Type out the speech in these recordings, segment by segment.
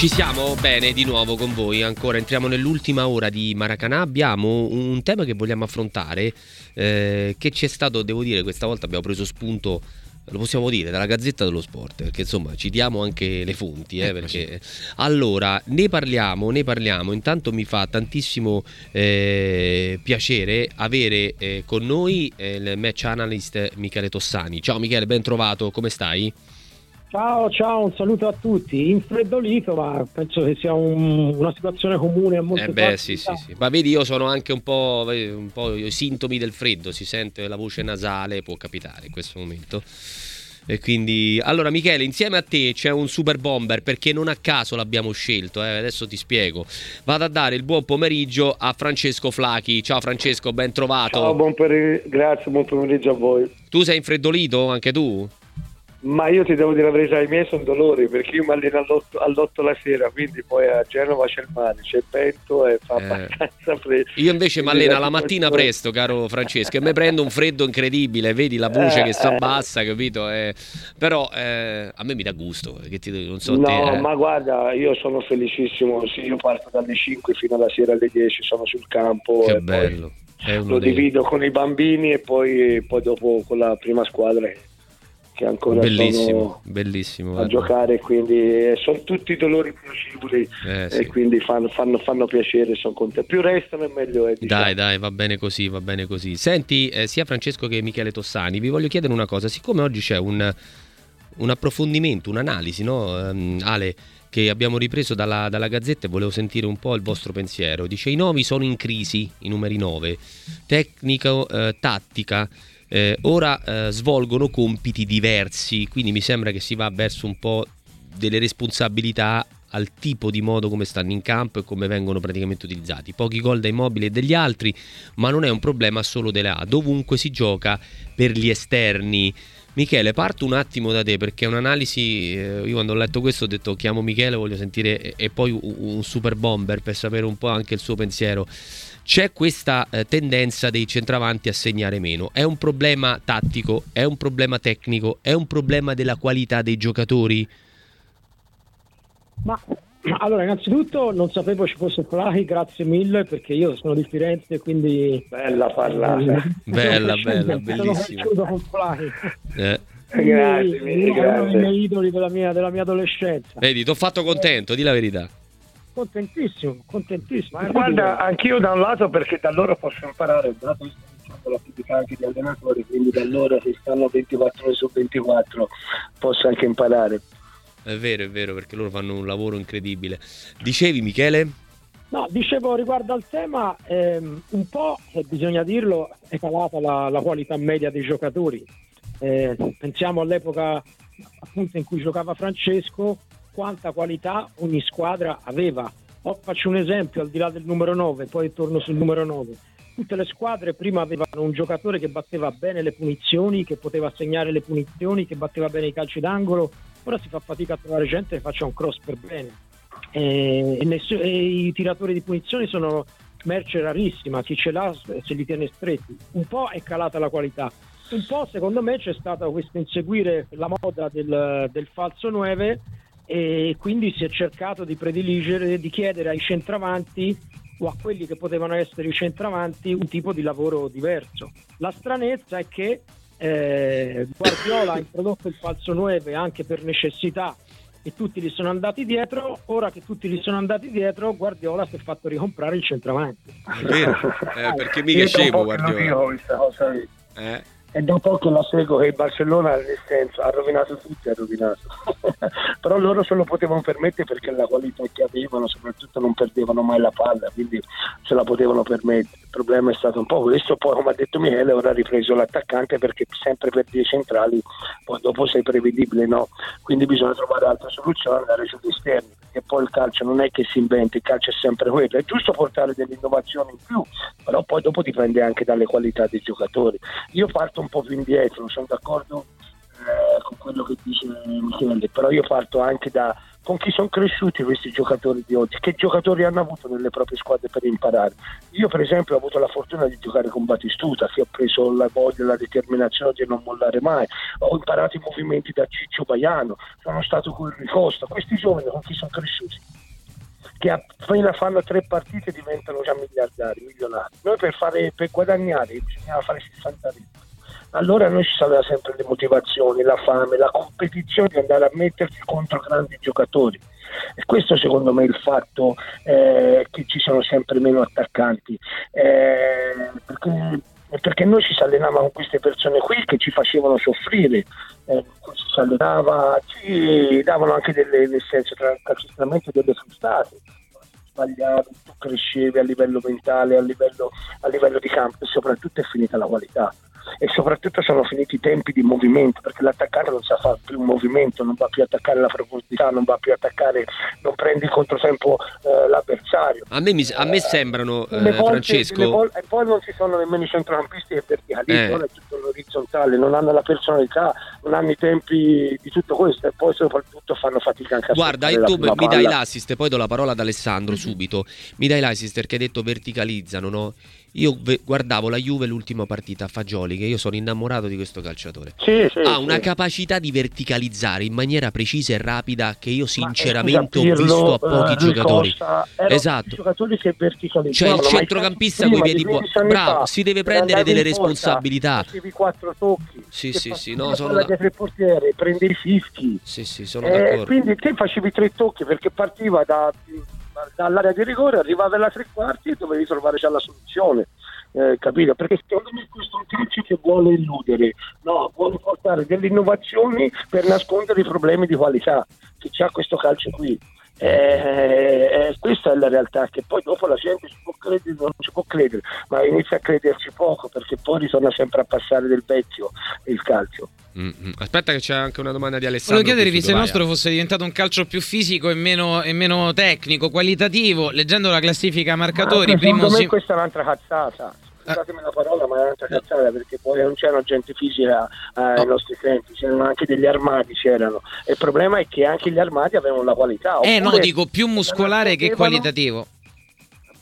Ci siamo? Bene di nuovo con voi, ancora entriamo nell'ultima ora di Maracanà, abbiamo un tema che vogliamo affrontare eh, che ci è stato, devo dire, questa volta abbiamo preso spunto lo possiamo dire dalla Gazzetta dello Sport perché insomma citiamo anche le fonti eh, perché... allora ne parliamo ne parliamo. Intanto mi fa tantissimo eh, piacere avere eh, con noi eh, il match analyst Michele Tossani. Ciao Michele ben trovato. Come stai? Ciao, ciao, un saluto a tutti. Infreddolito, ma penso che sia un, una situazione comune a molte eh beh, sì, sì, sì. Ma vedi, io sono anche un po', un po' i sintomi del freddo, si sente la voce nasale, può capitare in questo momento. E quindi, allora, Michele, insieme a te c'è un super bomber perché non a caso l'abbiamo scelto. Eh? Adesso ti spiego. Vado a dare il buon pomeriggio a Francesco Flachi. Ciao, Francesco, ben trovato. Ciao, buon pomeriggio, grazie, buon pomeriggio a voi. Tu sei infreddolito anche tu? Ma io ti devo dire la verità, i miei sono dolori perché io mi alleno all'otto, all'otto la sera, quindi poi a Genova c'è il mare, c'è il vento e fa eh. abbastanza freddo. Io invece mi alleno la mattina presto, caro Francesco, e mi prendo un freddo incredibile, vedi la voce eh, che si abbassa, capito? Eh, però eh, a me mi dà gusto, ti, non so No, te, eh. ma guarda, io sono felicissimo, sì, io parto dalle 5 fino alla sera alle 10, sono sul campo. Che bello. lo dei... divido con i bambini e poi, poi dopo con la prima squadra che ancora bellissimo, bellissimo, a guarda. giocare, quindi eh, sono tutti dolori piacevoli Eh, e sì. quindi fanno, fanno, fanno piacere, sono contento. Più restano e meglio è. diciamo. Dai, dai, va bene così, va bene così. Senti, eh, sia Francesco che Michele Tossani, vi voglio chiedere una cosa, siccome oggi c'è un, un approfondimento, un'analisi, no, ehm, Ale, che abbiamo ripreso dalla, dalla Gazzetta e volevo sentire un po' il vostro pensiero. Dice i nomi sono in crisi, i numeri 9, tecnica, eh, tattica, eh, ora eh, svolgono compiti diversi, quindi mi sembra che si va verso un po' delle responsabilità al tipo di modo come stanno in campo e come vengono praticamente utilizzati. Pochi gol dai mobili e degli altri, ma non è un problema solo delle A, dovunque si gioca per gli esterni. Michele, parto un attimo da te perché è un'analisi. eh, io quando ho letto questo ho detto chiamo Michele, voglio sentire e, poi un super bomber per sapere un po' anche il suo pensiero. C'è questa eh, tendenza dei centravanti a segnare meno. È un problema tattico, è un problema tecnico, è un problema della qualità dei giocatori. Ma allora, innanzitutto non sapevo ci fosse Flahi, grazie mille perché io sono di Firenze, quindi... Bella parlata. Bella, bella, Sono bellissima. cresciuto con Flahi. Eh, Grazie mille, uno dei grazie. miei idoli della mia, della mia adolescenza. vedi, ti ho fatto contento, di la verità. Contentissimo, contentissimo. Ma guarda, anch'io da un lato perché da loro posso imparare, dato che sto iniziando l'attività anche di allenatore, quindi da loro che stanno 24 ore su 24 posso anche imparare. È vero, è vero, perché loro fanno un lavoro incredibile. Dicevi, Michele? No, dicevo riguardo al tema, ehm, un po', eh, bisogna dirlo, è calata la, la qualità media dei giocatori. Eh, pensiamo all'epoca appunto in cui giocava Francesco, quanta qualità ogni squadra aveva. Oh, faccio un esempio, al di là del numero 9, poi torno sul numero 9. Tutte le squadre prima avevano un giocatore che batteva bene le punizioni, che poteva segnare le punizioni, che batteva bene i calci d'angolo. Ora si fa fatica a trovare gente che faccia un cross per bene. E, e ness- e i tiratori di punizioni sono merce rarissima, chi ce l'ha se li tiene stretti. Un po' è calata la qualità, un po' secondo me c'è stato questo inseguire la moda del, del falso 9 e quindi si è cercato di prediligere, di chiedere ai centravanti o a quelli che potevano essere i centravanti un tipo di lavoro diverso. La stranezza è che eh, Guardiola ha introdotto il falso 9 anche per necessità e tutti gli sono andati dietro, ora che tutti gli sono andati dietro Guardiola si è fatto ricomprare il centravanti. È vero, eh, perché mica Io è scemo Guardiola. dico questa cosa qui. Eh, È da un po' che la seguo che il Barcellona nel senso, ha rovinato tutti, ha rovinato. Però loro se lo potevano permettere perché la qualità che avevano, soprattutto non perdevano mai la palla, quindi se la potevano permettere. Il problema è stato un po' questo, poi come ha detto Michele, ora ha ripreso l'attaccante perché sempre per dei centrali, poi dopo sei prevedibile, no? Quindi bisogna trovare altre soluzioni, andare sugli esterni, perché poi il calcio non è che si inventa, il calcio è sempre quello. È giusto portare delle innovazioni in più, però poi dopo dipende anche dalle qualità dei giocatori. Io parto un po' più indietro, sono d'accordo eh, con quello che dice Michele, però io parto anche da con chi sono cresciuti questi giocatori di oggi, che giocatori hanno avuto nelle proprie squadre per imparare. Io per esempio ho avuto la fortuna di giocare con Batistuta, che ho preso la voglia e la determinazione di non mollare mai, ho imparato i movimenti da Ciccio Baiano, sono stato con Ricosta, questi giovani con chi sono cresciuti che appena fanno tre partite diventano già miliardari, milionari. Noi per, fare, per guadagnare bisognava fare 60 ritmi. Allora noi ci saranno sempre le motivazioni, la fame, la competizione di andare a mettersi contro grandi giocatori. E questo secondo me è il fatto eh, che ci sono sempre meno attaccanti. Eh, perché perché noi ci si allenava con queste persone qui che ci facevano soffrire, eh, ci allenava, ci davano anche delle, nel senso, tra calcisticamente delle frustate, sbagliavi, tu crescevi a livello mentale, a livello, a livello di campo e soprattutto è finita la qualità e soprattutto sono finiti i tempi di movimento perché l'attaccante non sa fare più un movimento, non va più a attaccare la profondità, non va più a attaccare, non prende in controtempo eh, l'avversario. A me, mi, a me sembrano, eh, volte, Francesco... Volte, e poi non ci sono nemmeno i centrocampisti e verticali, eh. è tutto l'orizzontale, non hanno la personalità, non hanno i tempi di tutto questo e poi soprattutto fanno fatica anche a Guarda, e tu mi dai l'assist, poi do la parola ad Alessandro mm-hmm. subito, mi dai l'assist perché hai detto verticalizzano, no? Io guardavo la Juve l'ultima partita a Fagioli, che io sono innamorato di questo calciatore. Sì, sì, ha sì. una capacità di verticalizzare in maniera precisa e rapida che io sinceramente ho visto a pochi uh, giocatori. Esatto. Giocatori che cioè il centrocampista con i piedi buoni. Bravo, si deve prendere delle responsabilità. Facevi quattro tocchi. Sì, sì, sì, no, sono da... tre portiere, prende i fischi. Sì, sì, sono eh, d'accordo. Quindi te facevi tre tocchi perché partiva da dall'area di rigore, arrivavi alla tre quarti e dovevi trovare già la soluzione. Eh, capito? Perché secondo me questo è un calcio che vuole illudere, no, vuole portare delle innovazioni per nascondere i problemi di qualità che c'ha questo calcio qui. Eh, eh, questa è la realtà che poi dopo la gente ci può credere non ci può credere ma inizia a crederci poco perché poi ritorna sempre a passare del vecchio il calcio Mm-hmm. Aspetta, che c'è anche una domanda di Alessandro. Volevo chiedervi se il nostro fosse diventato un calcio più fisico e meno, e meno tecnico, qualitativo. Leggendo la classifica marcatori, ma primo. Secondo me questa è un'altra cazzata. Scusatemi la parola, ma è un'altra cazzata perché poi non c'erano gente fisica eh, ai nostri tempi, c'erano anche degli armati. C'erano. E il problema è che anche gli armati avevano la qualità. Eh, no, dico più muscolare che qualitativo.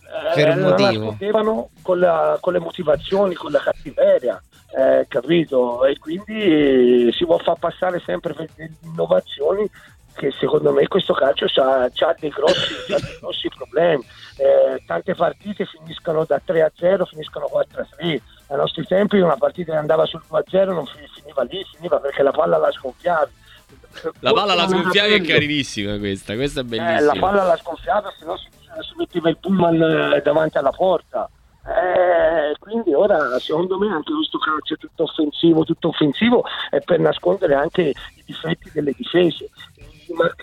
Eh, per un motivo. Con, la, con le motivazioni, con la cattiveria eh, capito? E quindi si può far passare sempre per delle innovazioni che secondo me questo calcio ha dei, grossi, dei grossi problemi. Eh, tante partite finiscono da 3 a 0, finiscono 4 a 3. Ai nostri tempi una partita che andava sul 2 a 0 non finiva lì, finiva perché la palla la sgonfiavi. La palla la sgonfiavi è carinissima questa, questa è bellissima. Eh, la palla la sgonfiava, se no si, si metteva il pullman eh, davanti alla porta. Eh, quindi ora secondo me anche questo calcio tutto offensivo, tutto offensivo è per nascondere anche i difetti delle difese.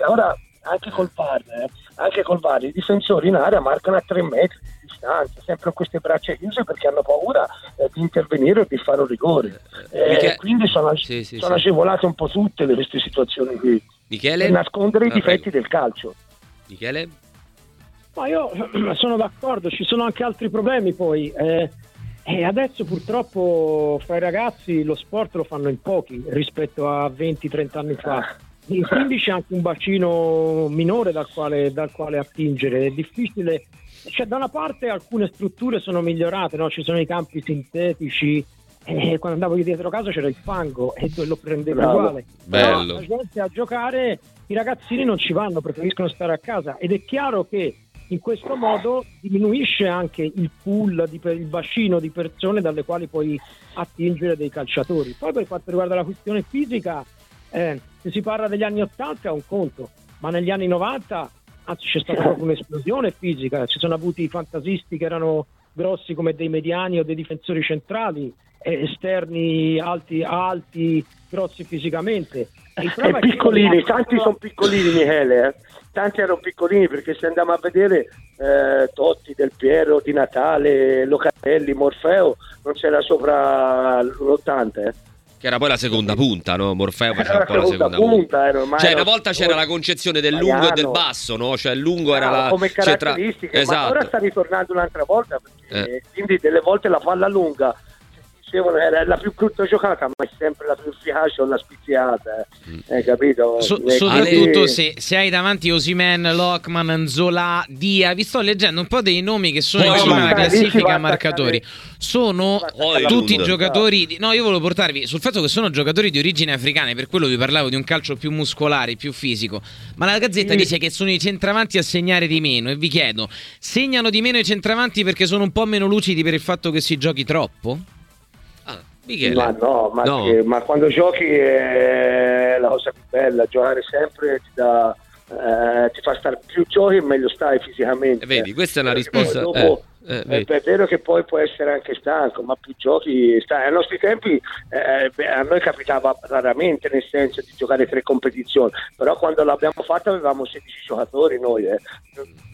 Ora anche col VAR, eh, anche col VAR i difensori in area marcano a tre metri di distanza, sempre con queste braccia chiuse perché hanno paura eh, di intervenire o di fare un rigore. Eh, Michele... Quindi sono, sì, sì, sono sì. agevolate un po' tutte queste situazioni qui. Michele? Per nascondere i difetti del calcio. Michele? Ma io sono d'accordo, ci sono anche altri problemi poi. Eh, e adesso purtroppo fra i ragazzi lo sport lo fanno in pochi rispetto a 20-30 anni fa. E quindi c'è anche un bacino minore dal quale, dal quale attingere. È difficile. Cioè, da una parte alcune strutture sono migliorate, no? ci sono i campi sintetici, e quando andavo io dietro casa c'era il fango e lo prendevo Bravo. uguale. Bello. Però la gente a giocare, i ragazzini non ci vanno, preferiscono stare a casa ed è chiaro che in questo modo diminuisce anche il pool, di, il bacino di persone dalle quali puoi attingere dei calciatori. Poi per quanto riguarda la questione fisica, eh, se si parla degli anni 80 è un conto, ma negli anni 90 anzi c'è stata proprio un'esplosione fisica, ci sono avuti i fantasisti che erano grossi come dei mediani o dei difensori centrali, eh, esterni alti, alti, grossi fisicamente. E piccolini, tanti sono piccolini Michele, eh? tanti erano piccolini perché se andiamo a vedere eh, Totti, Del Piero, Di Natale, Locatelli, Morfeo, non c'era sopra l'80. Che era poi la seconda punta, no? Morfeo faceva un po' la seconda punta. punta. Cioè, una volta c'era la concezione del lungo Mariano. e del basso, no? Cioè, il lungo era la... Come caratteristiche, esatto. ma ora sta ritornando un'altra volta, perché eh. quindi delle volte la palla lunga mettevano, era la più brutta giocata, ma è sempre la più efficace o la spiziata, mm. hai capito? So, soprattutto se, se, hai davanti Osimen, Lockman, Zola, Dia, vi sto leggendo un po' dei nomi che sono in cima alla classifica marcatori. Sono tutti giocatori, di, no io volevo portarvi sul fatto che sono giocatori di origine africana, per quello vi parlavo di un calcio più muscolare, più fisico, ma la Gazzetta sì. dice che sono i centravanti a segnare di meno e vi chiedo, segnano di meno i centravanti perché sono un po' meno lucidi per il fatto che si giochi troppo? Michele. Ma no, ma, no. Che, ma quando giochi è la cosa più bella, giocare sempre ti dà... Eh, ti fa stare più giochi e meglio stai fisicamente. Vedi, questa è una risposta. Dopo, eh eh, è vero che poi può essere anche stanco, ma più giochi sta. Ai nostri tempi eh, beh, a noi capitava raramente nel senso di giocare tre competizioni, però quando l'abbiamo fatta avevamo 16 giocatori noi. Eh.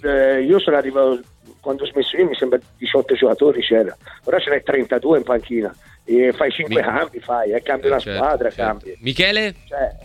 eh. io sono arrivato quando ho smesso io mi sembra 18 giocatori c'era, ora ce n'è 32 in panchina. E fai 5 Mi... cambi, fai, eh, cambi una certo, squadra, certo. cambi. Michele? Cioè,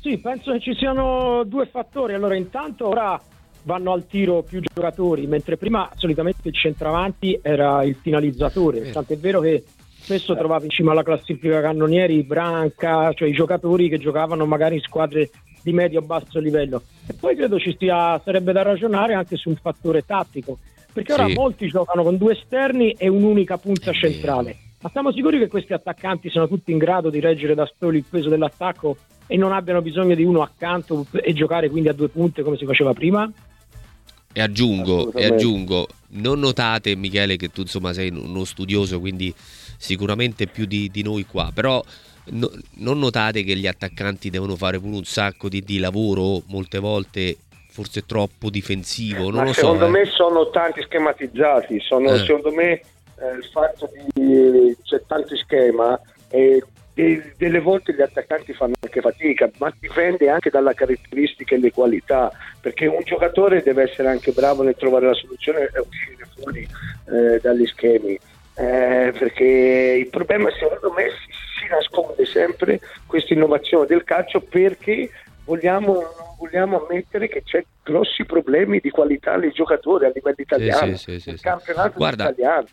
sì, penso che ci siano due fattori. Allora, intanto ora vanno al tiro più giocatori, mentre prima solitamente il centravanti era il finalizzatore. Tant'è vero che spesso trovavi in cima alla classifica cannonieri Branca, cioè i giocatori che giocavano magari in squadre di medio-basso livello. E poi credo ci stia, sarebbe da ragionare anche su un fattore tattico, perché ora sì. molti giocano con due esterni e un'unica punta È centrale. Ma siamo sicuri che questi attaccanti siano tutti in grado di reggere da soli il peso dell'attacco e non abbiano bisogno di uno accanto e giocare quindi a due punte come si faceva prima? E aggiungo, e aggiungo, non notate Michele che tu insomma sei uno studioso, quindi sicuramente più di, di noi qua, però no, non notate che gli attaccanti devono fare pure un sacco di, di lavoro, molte volte forse troppo difensivo, non Ma lo secondo so. Secondo eh. me sono tanti schematizzati, sono, eh. secondo me eh, il fatto di c'è tanto schema e e delle volte gli attaccanti fanno anche fatica, ma dipende anche dalla caratteristica e le qualità, perché un giocatore deve essere anche bravo nel trovare la soluzione e uscire fuori eh, dagli schemi. Eh, perché il problema secondo me si, si nasconde sempre questa innovazione del calcio perché vogliamo, non vogliamo ammettere che c'è grossi problemi di qualità nei giocatori a livello italiano, sì, sì, sì, il campionato Guarda, italiano.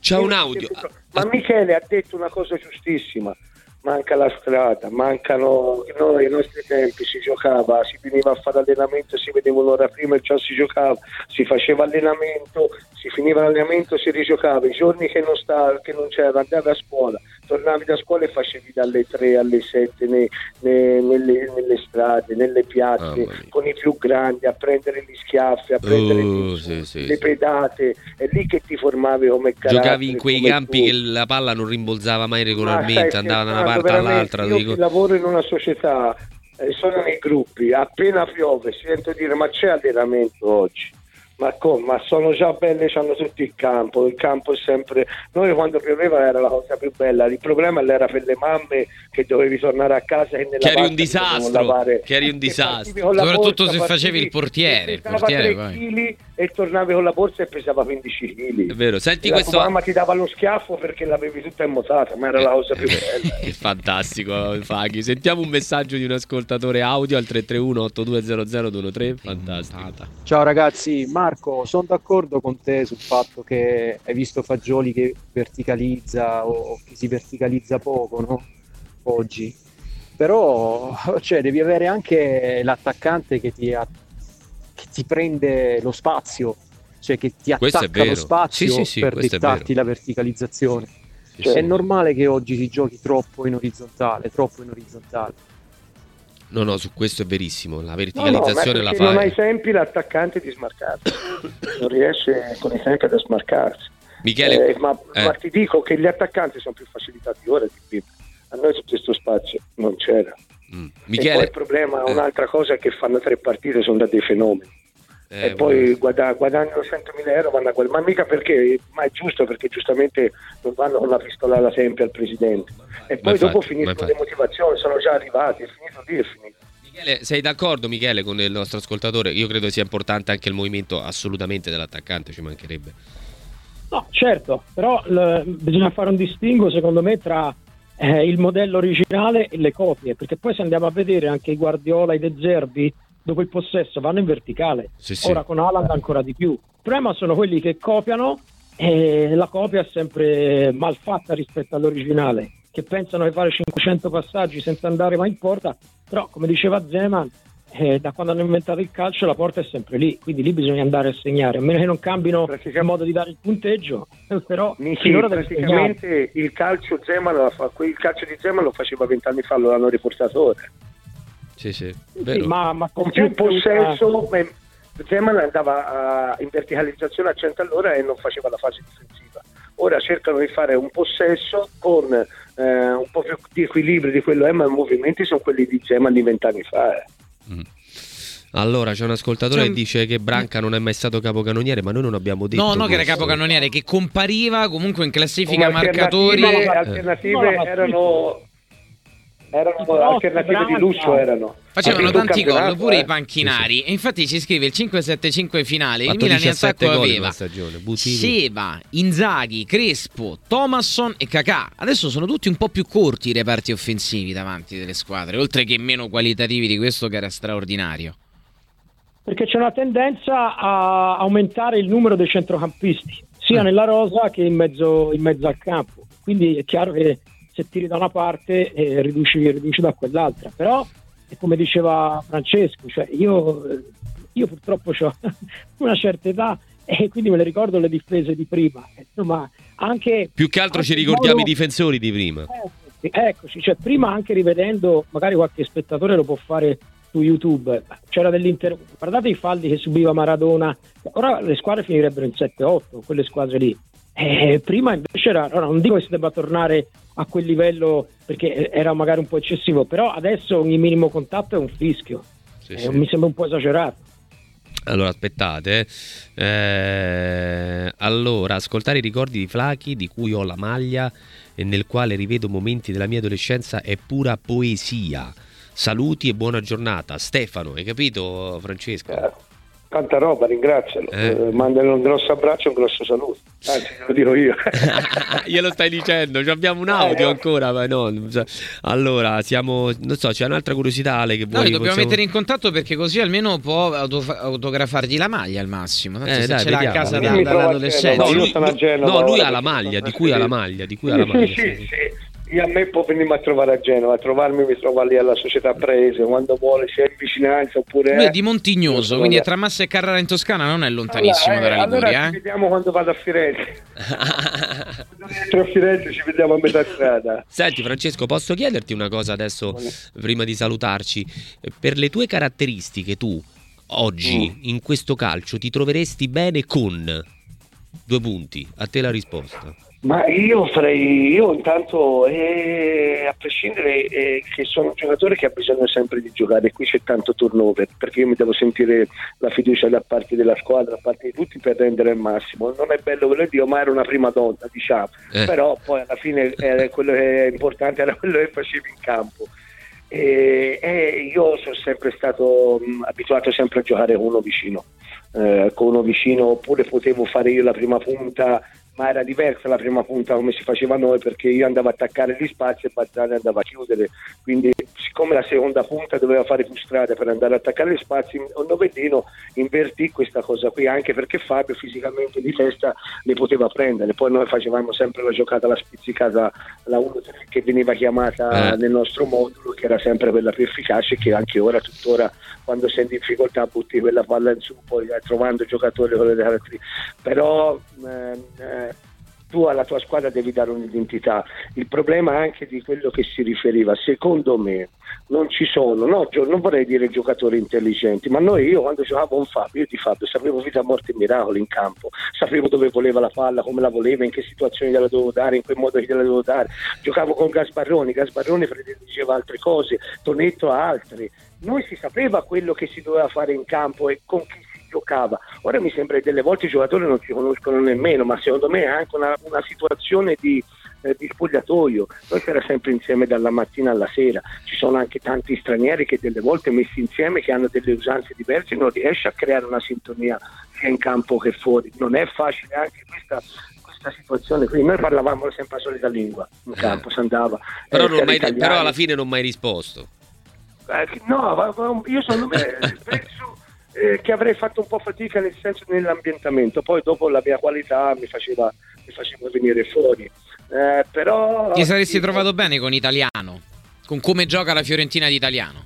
C'è un audio. Ma Michele ha detto una cosa giustissima manca la strada, mancano noi ai nostri tempi si giocava, si veniva a fare allenamento, si vedeva un'ora prima e già si giocava, si faceva allenamento, si finiva l'allenamento, si rigiocava, i giorni che non, sta, che non c'era andavi a scuola, tornavi da scuola e facevi dalle 3 alle 7 nei, nei, nelle, nelle, strade, nelle piazze, oh, con i più grandi, a prendere gli schiaffi, a prendere uh, sì, sì, le pedate, è lì che ti formavi come carattere. Giocavi in quei campi tu. che la palla non rimbolzava mai regolarmente, andava da una parte all'altra. Io dico... lavoro in una società, eh, sono nei gruppi, appena piove sento dire ma c'è allenamento oggi ma, come? ma sono già belle, hanno tutti il campo, il campo è sempre... Noi quando pioveva era la cosa più bella, il problema era per le mamme che dovevi tornare a casa e nella che eri un disastro, che eri un disastro. Soprattutto borsa, se facevi il portiere. Il portiere 3 kg e tornavi con la borsa e pesava 15 kg. È vero, senti la questo... mamma ti dava lo schiaffo perché l'avevi tutta immotata, ma era la cosa più bella. è fantastico, Faghi. Sentiamo un messaggio di un ascoltatore audio al 331 8200 fantastico. Ciao ragazzi, ma Marco, sono d'accordo con te sul fatto che hai visto Fagioli che verticalizza o che si verticalizza poco, no? Oggi. Però cioè, devi avere anche l'attaccante che ti, ha, che ti prende lo spazio, cioè che ti attacca lo spazio sì, sì, sì, per dettarti la verticalizzazione. Cioè, è normale che oggi si giochi troppo in orizzontale, troppo in orizzontale. No, no, su questo è verissimo. La verticalizzazione no, no, la fa. Non hai tempi l'attaccante di smarcarsi, non riesce con i tempi ad smarcarsi. Michele, eh, ma, eh. ma, ti dico che gli attaccanti sono più facilitati ora di prima. A noi su questo spazio non c'era. Mm. Michele, e poi il problema è eh. un'altra cosa è che fanno tre partite, sono da dei fenomeni. Eh, e poi guada- guadagnano 100.000 euro vanno a quel ma mica perché ma è giusto perché giustamente non vanno con la pistola alla sempre al presidente e poi dopo finiscono le motivazioni sono già arrivati è finito lì è finito Michele, sei d'accordo Michele con il nostro ascoltatore? Io credo sia importante anche il movimento assolutamente dell'attaccante, ci mancherebbe. No, certo, però l- bisogna fare un distinguo secondo me tra eh, il modello originale e le copie, perché poi se andiamo a vedere anche i Guardiola, i De Zerbi, dopo il possesso vanno in verticale. Sì, sì. Ora con Haaland ancora di più. Il problema sono quelli che copiano e la copia è sempre mal fatta rispetto all'originale, che pensano di fare 500 passaggi senza andare mai in porta, però come diceva Zeman, eh, da quando hanno inventato il calcio la porta è sempre lì, quindi lì bisogna andare a segnare, a meno che non cambino il modo di dare il punteggio, però sì, praticamente il calcio, Zeman, il calcio di Zeman lo faceva vent'anni fa, lo hanno riportato ora. Sì, sì, sì ma, ma, con più possesso, una... Zeman andava in verticalizzazione a 100 all'ora e non faceva la fase difensiva. Ora cercano di fare un possesso con eh, un po' più di equilibrio di quello, eh, ma i movimenti sono quelli di Zeman di vent'anni fa. Eh. Mm. Allora c'è un ascoltatore che dice che Branca non è mai stato capocannoniere, ma noi non abbiamo detto. No, no, che era capocannoniere, che compariva comunque in classifica marcatori. Le alternative eh. erano erano alternative di lusso erano facevano tanti gol pure eh. i panchinari. E infatti ci scrive il 5-7-5 finale il Milan in attacco aveva. Seba, Inzaghi, Crespo, Thomasson e Kakà adesso sono tutti un po' più corti i reparti offensivi davanti delle squadre oltre che meno qualitativi di questo che era straordinario. Perché c'è una tendenza a aumentare il numero dei centrocampisti sia eh. nella rosa che in mezzo, in mezzo al campo. Quindi è chiaro che se tiri da una parte eh, riduci, riduci, da quell'altra. Però, come diceva Francesco, cioè io, io, purtroppo ho una certa età e quindi me le ricordo le difese di prima. Insomma, anche, Più che altro ci ricordiamo modo... i difensori di prima. Eh, eccoci, cioè prima anche rivedendo, magari qualche spettatore lo può fare su YouTube, c'era dell'inter... guardate i falli che subiva Maradona, ora le squadre finirebbero in 7-8, quelle squadre lì. Eh, prima invece era, ora non dico che si debba tornare a quel livello perché era magari un po' eccessivo, però adesso ogni minimo contatto è un fischio, sì, eh, sì. mi sembra un po' esagerato. Allora aspettate, eh, allora ascoltare i ricordi di Flachi di cui ho la maglia e nel quale rivedo momenti della mia adolescenza è pura poesia. Saluti e buona giornata. Stefano, hai capito Francesco? Eh, tanta roba, ringrazialo. Eh. Eh, mandano un grosso abbraccio e un grosso saluto. Anzi, lo dirò io. Glielo stai dicendo, abbiamo un audio eh, ancora, ma no. Allora, siamo, non so, c'è un'altra curiosità Ale che vuoi... No, dobbiamo possiamo... mettere in contatto perché così almeno può autof- autografargli la maglia al massimo. Tanto eh, se dai, ce l'ha a casa da, dall'adolescenza. No, lui, no, lui ha la maglia, di cui ha la maglia, di cui ha la maglia. Sì, sì, sì. Io a me può venire a trovare a Genova, a trovarmi mi trova lì alla società Prese quando vuole, se è in vicinanza oppure... Lui è di Montignoso, quindi è tra Massa e Carrara in Toscana, non è lontanissimo allora, dalla Liguria. Allora eh? ci vediamo quando vado a Firenze. Entro a Firenze ci vediamo a metà strada. Senti Francesco, posso chiederti una cosa adesso, prima di salutarci? Per le tue caratteristiche tu, oggi, mm. in questo calcio, ti troveresti bene con... Due punti, a te la risposta. Ma io farei, io intanto, eh, a prescindere eh, che sono un giocatore che ha bisogno sempre di giocare, qui c'è tanto turnover, perché io mi devo sentire la fiducia da parte della squadra, da parte di tutti per rendere il massimo. Non è bello quello ma era una prima donna, diciamo, eh. però poi alla fine quello che è importante era quello che facevi in campo. E, e io sono sempre stato mh, abituato sempre a giocare con uno vicino. Eh, con uno vicino oppure potevo fare io la prima punta ma era diversa la prima punta come si faceva noi perché io andavo a attaccare gli spazi e Bazzani andava a chiudere. Quindi siccome la seconda punta doveva fare più strada per andare a attaccare gli spazi un novedino invertì questa cosa qui anche perché Fabio fisicamente di testa le poteva prendere. Poi noi facevamo sempre la giocata la spizzicata la 1-3 che veniva chiamata eh. nel nostro modulo che era sempre quella più efficace che anche ora tuttora quando sei in difficoltà butti quella palla in su poi eh, trovando giocatori con le caratteristiche. Però ehm, eh, tu alla tua squadra devi dare un'identità. Il problema anche di quello che si riferiva, secondo me, non ci sono, no, non vorrei dire giocatori intelligenti, ma noi io quando giocavo con Fabio, io di Fabio sapevo vita, morte e miracoli in campo, sapevo dove voleva la palla, come la voleva, in che situazioni gliela dovevo dare, in che modo gliela dovevo dare. Giocavo con Gasbarroni, Gasbarroni prediligeva altre cose, Tonetto altre. Noi si sapeva quello che si doveva fare in campo e con chi giocava. Ora mi sembra che delle volte i giocatori non si conoscono nemmeno, ma secondo me è anche una, una situazione di, eh, di spogliatoio. Noi si era sempre insieme dalla mattina alla sera. Ci sono anche tanti stranieri che delle volte messi insieme, che hanno delle usanze diverse, non riesce a creare una sintonia sia in campo che fuori. Non è facile anche questa questa situazione qui. Noi parlavamo sempre la solita lingua in eh. campo, si andava. Però, eh, mai, però alla fine non mai risposto. Eh, no, io me penso eh, che avrei fatto un po' fatica nel senso nell'ambientamento, poi dopo la mia qualità mi faceva, mi faceva venire fuori. Eh, però... Ti saresti sì, trovato bene con Italiano? Con come gioca la Fiorentina di Italiano?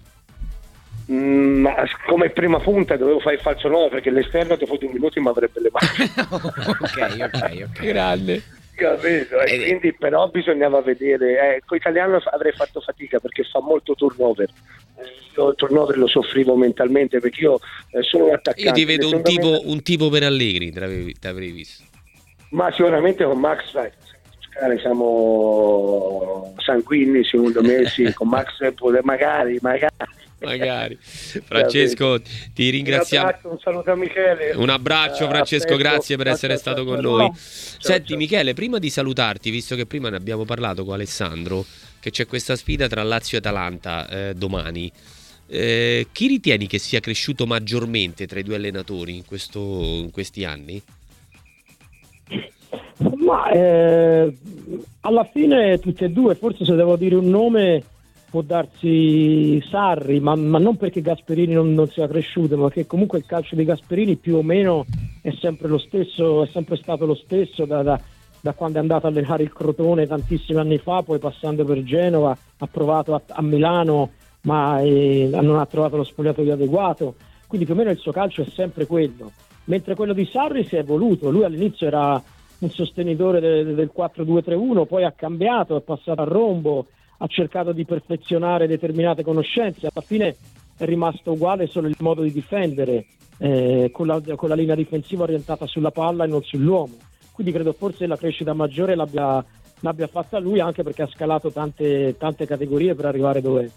Mm, come prima punta dovevo fare il falso 9 perché l'esterno dopo due minuti mi avrebbe levato. ok, ok, ok. Grande. Capito? E eh, quindi però bisognava vedere. Eh, con italiano avrei fatto fatica perché fa molto turnover. Il turnover lo soffrivo mentalmente perché io eh, sono un attaccante. Io ti vedo un tipo, un tipo, per Allegri, ti avrei visto. Ma sicuramente con Max siamo sanguigni secondo me sì, con Max magari, magari magari. Francesco, ti ringraziamo. Un, abbraccio, un saluto a Michele. Un abbraccio, Francesco, grazie per essere stato con noi. Senti, Michele, prima di salutarti, visto che prima ne abbiamo parlato con Alessandro, che c'è questa sfida tra Lazio e Atalanta eh, domani. Eh, chi ritieni che sia cresciuto maggiormente tra i due allenatori in, questo, in questi anni? Ma eh, alla fine tutti e due, forse se devo dire un nome, può darsi Sarri, ma, ma non perché Gasperini non, non, sia cresciuto, ma che comunque il calcio di Gasperini più o meno è sempre lo stesso, è sempre stato lo stesso da, da, da quando è andato a allenare il Crotone tantissimi anni fa, poi passando per Genova, ha provato a, a Milano, ma eh, non ha trovato lo spogliatoio adeguato, quindi più o meno il suo calcio è sempre quello. Mentre quello di Sarri si è evoluto, lui all'inizio era un sostenitore del, del 4-2-3-1, poi ha cambiato, è passato a rombo, ha cercato di perfezionare determinate conoscenze, alla fine è rimasto uguale solo il modo di difendere, eh, con, la, con, la, linea difensiva orientata sulla palla e non sull'uomo. Quindi credo forse la crescita maggiore l'abbia, l'abbia fatta lui anche perché ha scalato tante, tante categorie per arrivare dove è.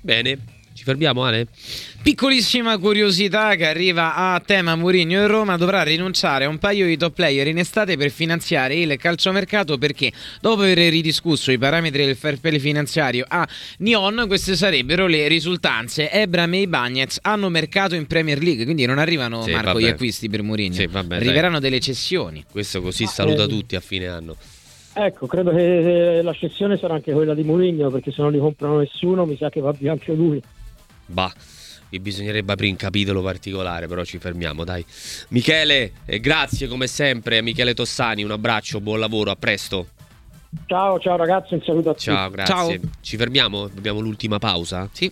Bene, ci fermiamo, Ale? Piccolissima curiosità che arriva a tema Mourinho in Roma dovrà rinunciare a un paio di top player in estate per finanziare il calciomercato perché dopo aver ridiscusso i parametri del fair play finanziario a Nyon queste sarebbero le risultanze Ebram e Bagnets hanno mercato in Premier League quindi non arrivano sì, Marco vabbè. gli acquisti per Mourinho sì, vabbè, arriveranno dai. delle cessioni questo così saluta eh. tutti a fine anno Ecco, credo che la cessione sarà anche quella di Mourinho perché se non li comprano nessuno mi sa che va via anche lui. Bah, vi bisognerebbe aprire un capitolo particolare, però ci fermiamo, dai. Michele, eh, grazie come sempre a Michele Tossani, un abbraccio, buon lavoro, a presto. Ciao, ciao ragazzi, un saluto a tutti. Ciao, grazie. Ciao. Ci fermiamo? Abbiamo l'ultima pausa? Sì.